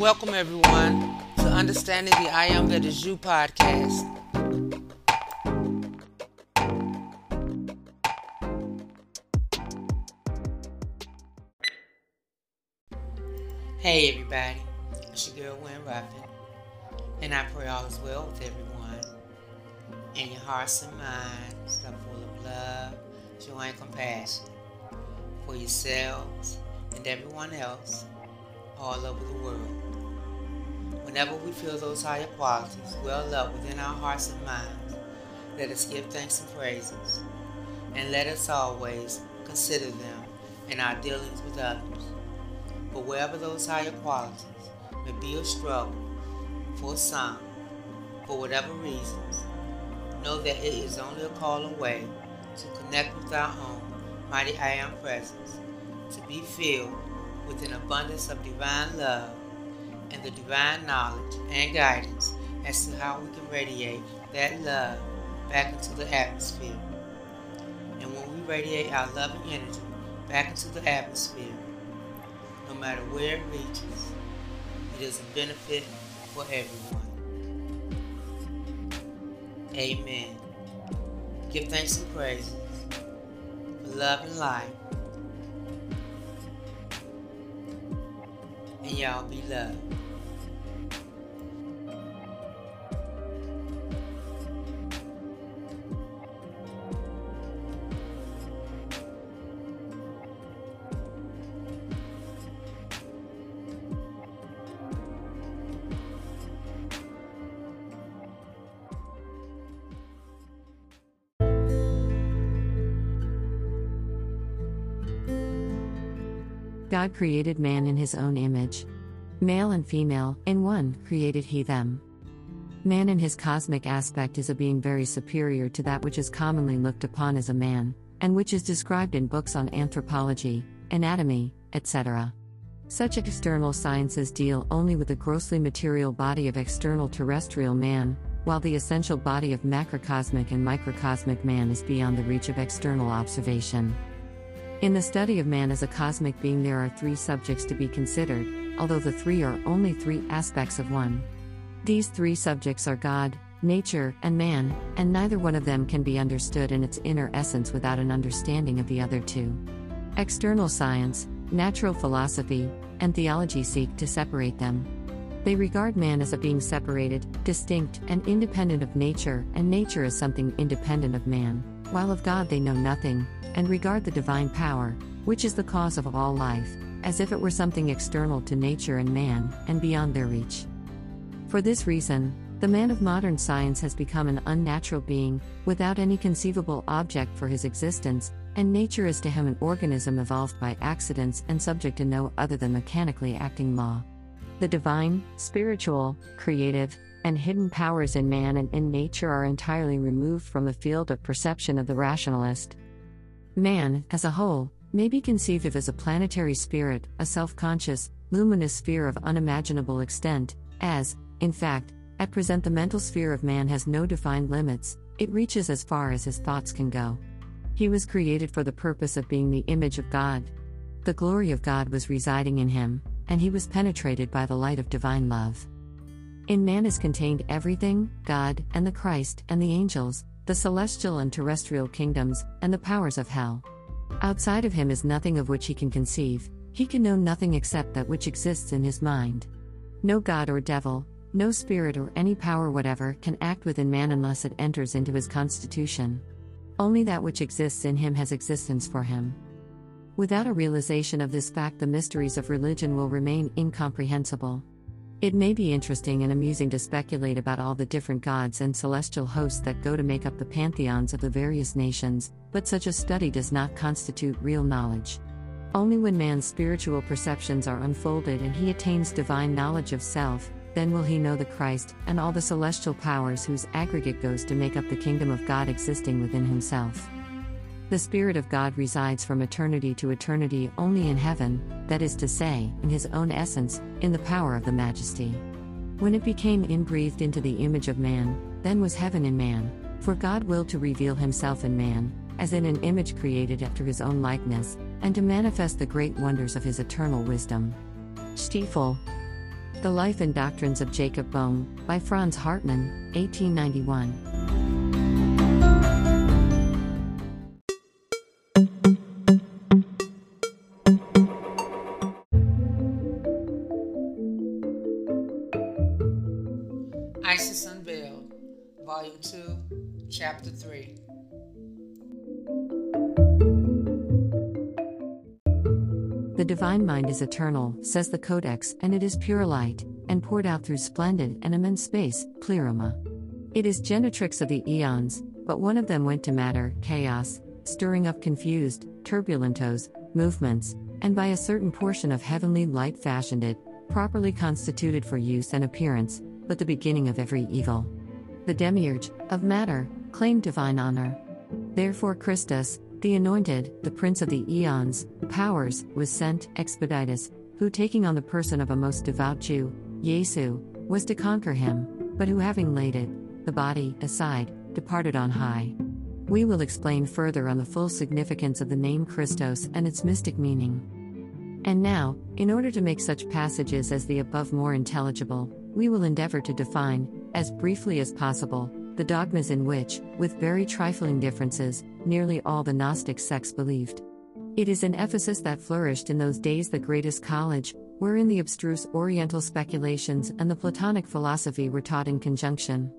welcome everyone to Understanding the I Am That Is You podcast. Hey everybody, it's your girl Wynn Ruffin, and I pray all is well with everyone, and your hearts and minds are full of love, joy, and compassion for yourselves and everyone else all over the world. Whenever we feel those higher qualities well up within our hearts and minds, let us give thanks and praises, and let us always consider them in our dealings with others. But wherever those higher qualities may be a struggle for some, for whatever reasons, know that it is only a call away to connect with our own mighty I Am presence, to be filled with an abundance of divine love and the divine knowledge and guidance as to how we can radiate that love back into the atmosphere. And when we radiate our loving energy back into the atmosphere, no matter where it reaches, it is a benefit for everyone. Amen. Give thanks and praises for love and life. And y'all be loved. God created man in his own image. Male and female, in one, created he them. Man in his cosmic aspect is a being very superior to that which is commonly looked upon as a man, and which is described in books on anthropology, anatomy, etc. Such external sciences deal only with the grossly material body of external terrestrial man, while the essential body of macrocosmic and microcosmic man is beyond the reach of external observation. In the study of man as a cosmic being, there are three subjects to be considered, although the three are only three aspects of one. These three subjects are God, nature, and man, and neither one of them can be understood in its inner essence without an understanding of the other two. External science, natural philosophy, and theology seek to separate them. They regard man as a being separated, distinct, and independent of nature, and nature as something independent of man, while of God they know nothing, and regard the divine power, which is the cause of all life, as if it were something external to nature and man, and beyond their reach. For this reason, the man of modern science has become an unnatural being, without any conceivable object for his existence, and nature is to him an organism evolved by accidents and subject to no other than mechanically acting law. The divine, spiritual, creative, and hidden powers in man and in nature are entirely removed from the field of perception of the rationalist. Man, as a whole, may be conceived of as a planetary spirit, a self conscious, luminous sphere of unimaginable extent, as, in fact, at present the mental sphere of man has no defined limits, it reaches as far as his thoughts can go. He was created for the purpose of being the image of God. The glory of God was residing in him, and he was penetrated by the light of divine love. In man is contained everything God, and the Christ, and the angels, the celestial and terrestrial kingdoms, and the powers of hell. Outside of him is nothing of which he can conceive, he can know nothing except that which exists in his mind. No god or devil, no spirit or any power whatever can act within man unless it enters into his constitution. Only that which exists in him has existence for him. Without a realization of this fact, the mysteries of religion will remain incomprehensible. It may be interesting and amusing to speculate about all the different gods and celestial hosts that go to make up the pantheons of the various nations, but such a study does not constitute real knowledge. Only when man's spiritual perceptions are unfolded and he attains divine knowledge of self, then will he know the Christ and all the celestial powers whose aggregate goes to make up the kingdom of God existing within himself. The Spirit of God resides from eternity to eternity only in heaven, that is to say, in his own essence, in the power of the majesty. When it became inbreathed into the image of man, then was heaven in man, for God willed to reveal himself in man, as in an image created after his own likeness, and to manifest the great wonders of his eternal wisdom. Stiefel The Life and Doctrines of Jacob Boehme, by Franz Hartmann, 1891. Isis Unveiled, Volume 2, Chapter 3. The divine mind is eternal, says the Codex, and it is pure light, and poured out through splendid and immense space, pleroma. It is genetrix of the eons, but one of them went to matter, chaos, stirring up confused, turbulentos, movements, and by a certain portion of heavenly light fashioned it, properly constituted for use and appearance, but the beginning of every evil. The demiurge, of matter, claimed divine honor. Therefore, Christus, the anointed, the prince of the eons, powers, was sent, expeditus, who taking on the person of a most devout Jew, Jesu, was to conquer him, but who having laid it, the body, aside, departed on high. We will explain further on the full significance of the name Christos and its mystic meaning. And now, in order to make such passages as the above more intelligible, we will endeavor to define, as briefly as possible, the dogmas in which, with very trifling differences, nearly all the Gnostic sects believed. It is in Ephesus that flourished in those days the greatest college, wherein the abstruse Oriental speculations and the Platonic philosophy were taught in conjunction.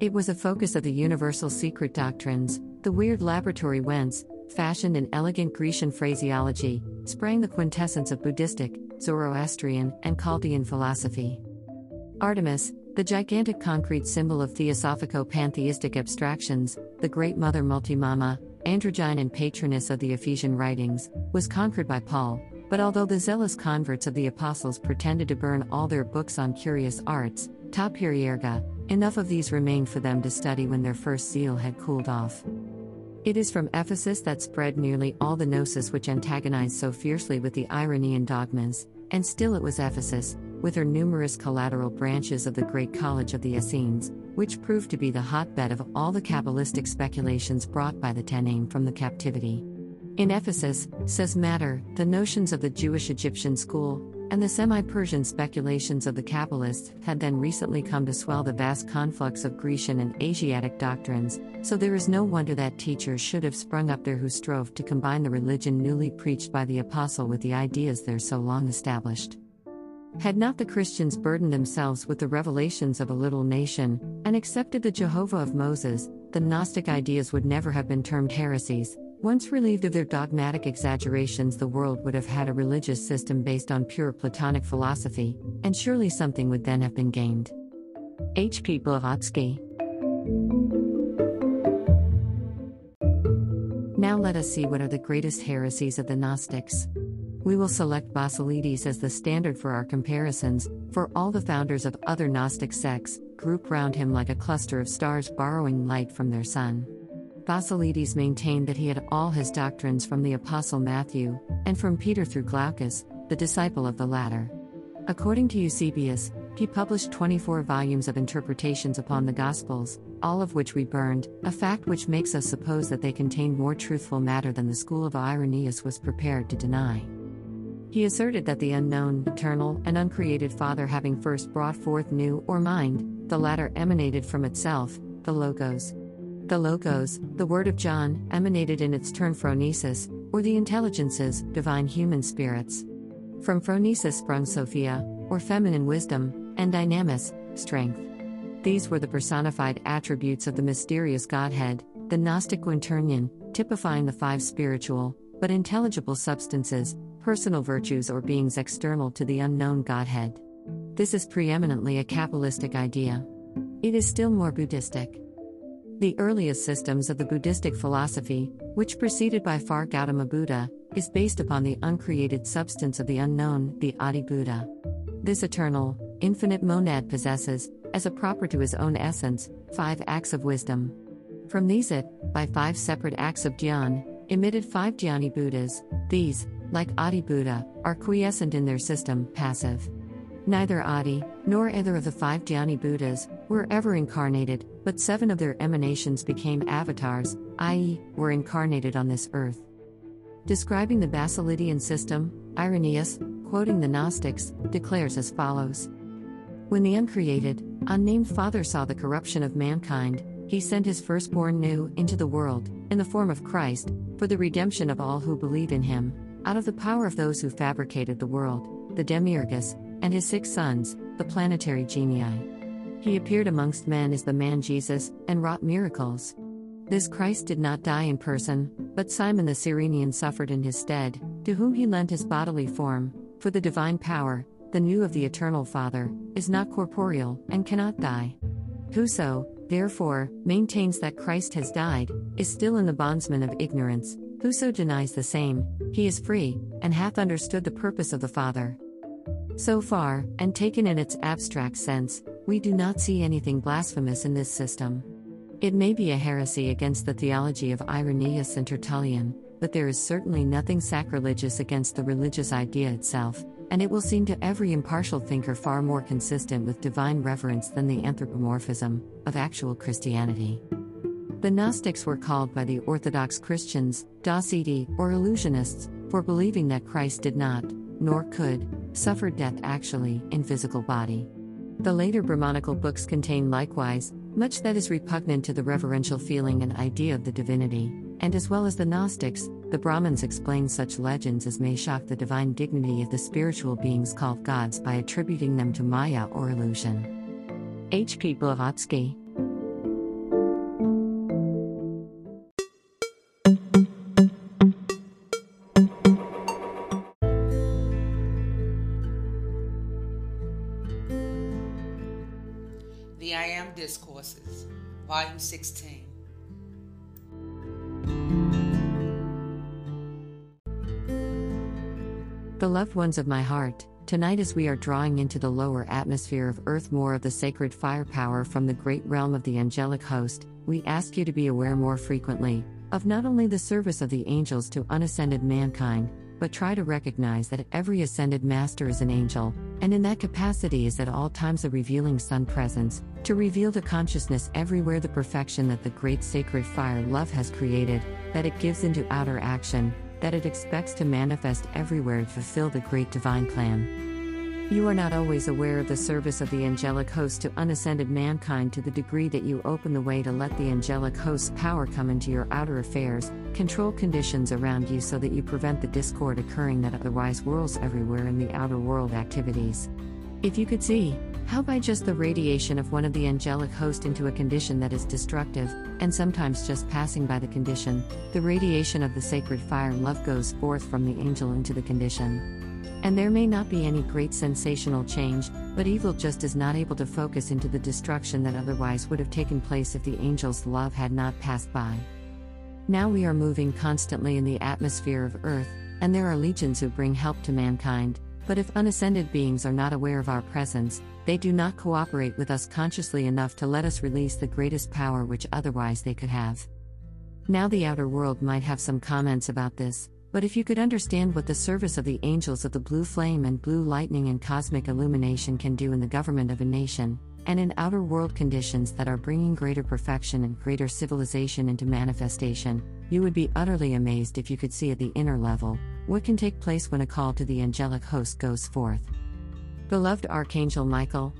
It was a focus of the universal secret doctrines, the weird laboratory whence, fashioned in elegant Grecian phraseology, sprang the quintessence of Buddhistic, Zoroastrian, and Chaldean philosophy. Artemis, the gigantic concrete symbol of theosophico pantheistic abstractions, the great mother multimama, androgyne and patroness of the Ephesian writings, was conquered by Paul. But although the zealous converts of the apostles pretended to burn all their books on curious arts, ta perierga, enough of these remained for them to study when their first zeal had cooled off. It is from Ephesus that spread nearly all the gnosis which antagonized so fiercely with the Irenaean dogmas, and still it was Ephesus, with her numerous collateral branches of the great college of the Essenes, which proved to be the hotbed of all the Kabbalistic speculations brought by the Tanaim from the captivity. In Ephesus, says Matter, the notions of the Jewish Egyptian school, and the semi Persian speculations of the Kabbalists had then recently come to swell the vast conflux of Grecian and Asiatic doctrines, so there is no wonder that teachers should have sprung up there who strove to combine the religion newly preached by the apostle with the ideas there so long established. Had not the Christians burdened themselves with the revelations of a little nation, and accepted the Jehovah of Moses, the Gnostic ideas would never have been termed heresies. Once relieved of their dogmatic exaggerations, the world would have had a religious system based on pure Platonic philosophy, and surely something would then have been gained. H. P. Blavatsky. Now let us see what are the greatest heresies of the Gnostics. We will select Basilides as the standard for our comparisons, for all the founders of other Gnostic sects group round him like a cluster of stars borrowing light from their sun. Basilides maintained that he had all his doctrines from the Apostle Matthew, and from Peter through Glaucus, the disciple of the latter. According to Eusebius, he published 24 volumes of interpretations upon the Gospels, all of which we burned, a fact which makes us suppose that they contained more truthful matter than the school of Irenaeus was prepared to deny. He asserted that the unknown, eternal, and uncreated Father, having first brought forth Nous or mind, the latter emanated from itself, the Logos. The Logos, the Word of John, emanated in its turn Phronesis, or the intelligences, divine human spirits. From Phronesis sprung Sophia, or feminine wisdom, and Dynamis, strength. These were the personified attributes of the mysterious Godhead, the Gnostic Quaternion, typifying the five spiritual, but intelligible substances, personal virtues or beings external to the unknown Godhead. This is preeminently a Kabbalistic idea. It is still more Buddhistic. The earliest systems of the Buddhistic philosophy, which preceded by far Gautama Buddha, is based upon the uncreated substance of the unknown, the Adi Buddha. This eternal, infinite monad possesses, as a proper to his own essence, five acts of wisdom. From these it, by five separate acts of dhyan, emitted five dhyani Buddhas. These, like Adi Buddha, are quiescent in their system, passive. Neither Adi, nor either of the five Dhyani Buddhas, were ever incarnated, but seven of their emanations became avatars, i.e., were incarnated on this earth. Describing the Basilidian system, Irenaeus, quoting the Gnostics, declares as follows When the uncreated, unnamed Father saw the corruption of mankind, he sent his firstborn Nous into the world, in the form of Christ, for the redemption of all who believe in him, out of the power of those who fabricated the world, the Demiurgus, and his six sons, the planetary genii. He appeared amongst men as the man Jesus, and wrought miracles. This Christ did not die in person, but Simon the Cyrenian suffered in his stead, to whom he lent his bodily form, for the divine power, the Nous of the eternal Father, is not corporeal, and cannot die. Whoso, therefore, maintains that Christ has died, is still in the bondsman of ignorance. Whoso denies the same, he is free, and hath understood the purpose of the Father. So far, and taken in its abstract sense, we do not see anything blasphemous in this system. It may be a heresy against the theology of Irenaeus and Tertullian, but there is certainly nothing sacrilegious against the religious idea itself, and it will seem to every impartial thinker far more consistent with divine reverence than the anthropomorphism of actual Christianity. The Gnostics were called by the Orthodox Christians, Doceti, or illusionists, for believing that Christ did not, nor could, suffer death actually, in physical body. The later Brahmanical books contain likewise much that is repugnant to the reverential feeling and idea of the divinity, and as well as the Gnostics, the Brahmins explain such legends as may shock the divine dignity of the spiritual beings called gods by attributing them to Maya or illusion. H. P. Blavatsky 16. The loved ones of my heart, tonight as we are drawing into the lower atmosphere of Earth more of the sacred firepower from the great realm of the angelic host, we ask you to be aware more frequently of not only the service of the angels to unascended mankind, but try to recognize that every ascended master is an angel, and in that capacity is at all times a revealing sun presence, to reveal to consciousness everywhere the perfection that the great sacred fire love has created, that it gives into outer action, that it expects to manifest everywhere to fulfill the great divine plan. You are not always aware of the service of the angelic host to unascended mankind to the degree that you open the way to let the angelic host's power come into your outer affairs, control conditions around you so that you prevent the discord occurring that otherwise whirls everywhere in the outer world activities. If you could see, how by just the radiation of one of the angelic host into a condition that is destructive, and sometimes just passing by the condition, the radiation of the sacred fire love goes forth from the angel into the condition. And there may not be any great sensational change, but evil just is not able to focus into the destruction that otherwise would have taken place if the angel's love had not passed by. Now we are moving constantly in the atmosphere of earth, and there are legions who bring help to mankind, but if unascended beings are not aware of our presence, they do not cooperate with us consciously enough to let us release the greatest power which otherwise they could have. Now, the outer world might have some comments about this, but if you could understand what the service of the angels of the blue flame and blue lightning and cosmic illumination can do in the government of a nation, and in outer world conditions that are bringing greater perfection and greater civilization into manifestation, you would be utterly amazed if you could see at the inner level what can take place when a call to the angelic host goes forth. Beloved Archangel Michael,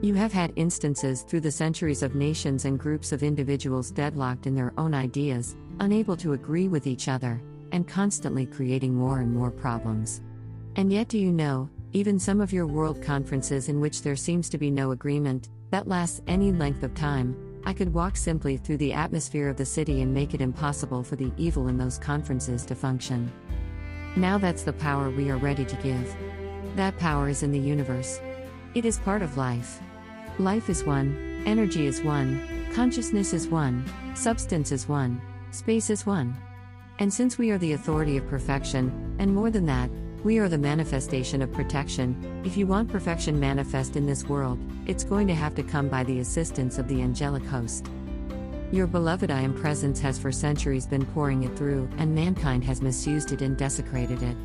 You have had instances through the centuries of nations and groups of individuals deadlocked in their own ideas, unable to agree with each other, and constantly creating more and more problems. And yet, do you know, even some of your world conferences in which there seems to be no agreement, that lasts any length of time, I could walk simply through the atmosphere of the city and make it impossible for the evil in those conferences to function. Now that's the power we are ready to give. That power is in the universe. It is part of life. Life is one, energy is one, consciousness is one, substance is one, space is one. And since we are the authority of perfection, and more than that, we are the manifestation of protection, if you want perfection manifest in this world, it's going to have to come by the assistance of the angelic host. Your beloved I am presence has for centuries been pouring it through, and mankind has misused it and desecrated it.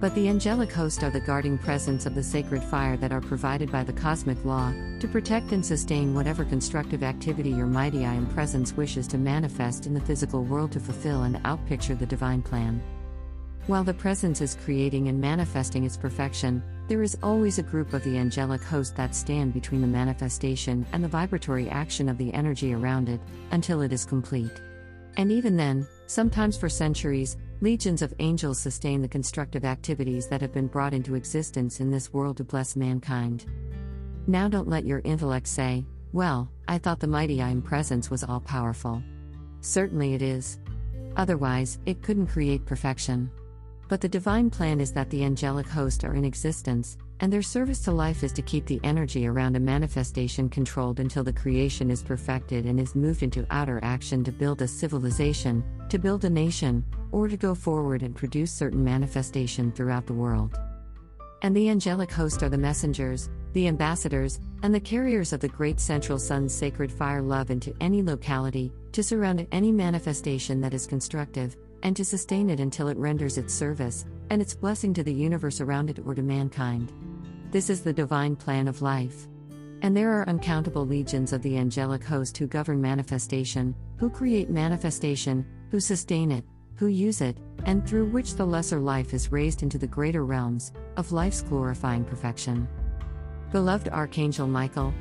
But the angelic host are the guarding presence of the sacred fire that are provided by the cosmic law, to protect and sustain whatever constructive activity your mighty I am presence wishes to manifest in the physical world to fulfill and outpicture the divine plan. While the presence is creating and manifesting its perfection, there is always a group of the angelic host that stand between the manifestation and the vibratory action of the energy around it, until it is complete. And even then, sometimes for centuries, legions of angels sustain the constructive activities that have been brought into existence in this world to bless mankind. Now don't let your intellect say, well, I thought the mighty I am presence was all powerful. Certainly it is. Otherwise, it couldn't create perfection. But the divine plan is that the angelic host are in existence, and their service to life is to keep the energy around a manifestation controlled until the creation is perfected and is moved into outer action to build a civilization, to build a nation, or to go forward and produce certain manifestation throughout the world. And the angelic host are the messengers, the ambassadors, and the carriers of the great central sun's sacred fire love into any locality, to surround any manifestation that is constructive, and to sustain it until it renders its service and its blessing to the universe around it or to mankind. This is the divine plan of life. And there are uncountable legions of the angelic host who govern manifestation, who create manifestation, who sustain it, who use it, and through which the lesser life is raised into the greater realms of life's glorifying perfection. Beloved Archangel Michael,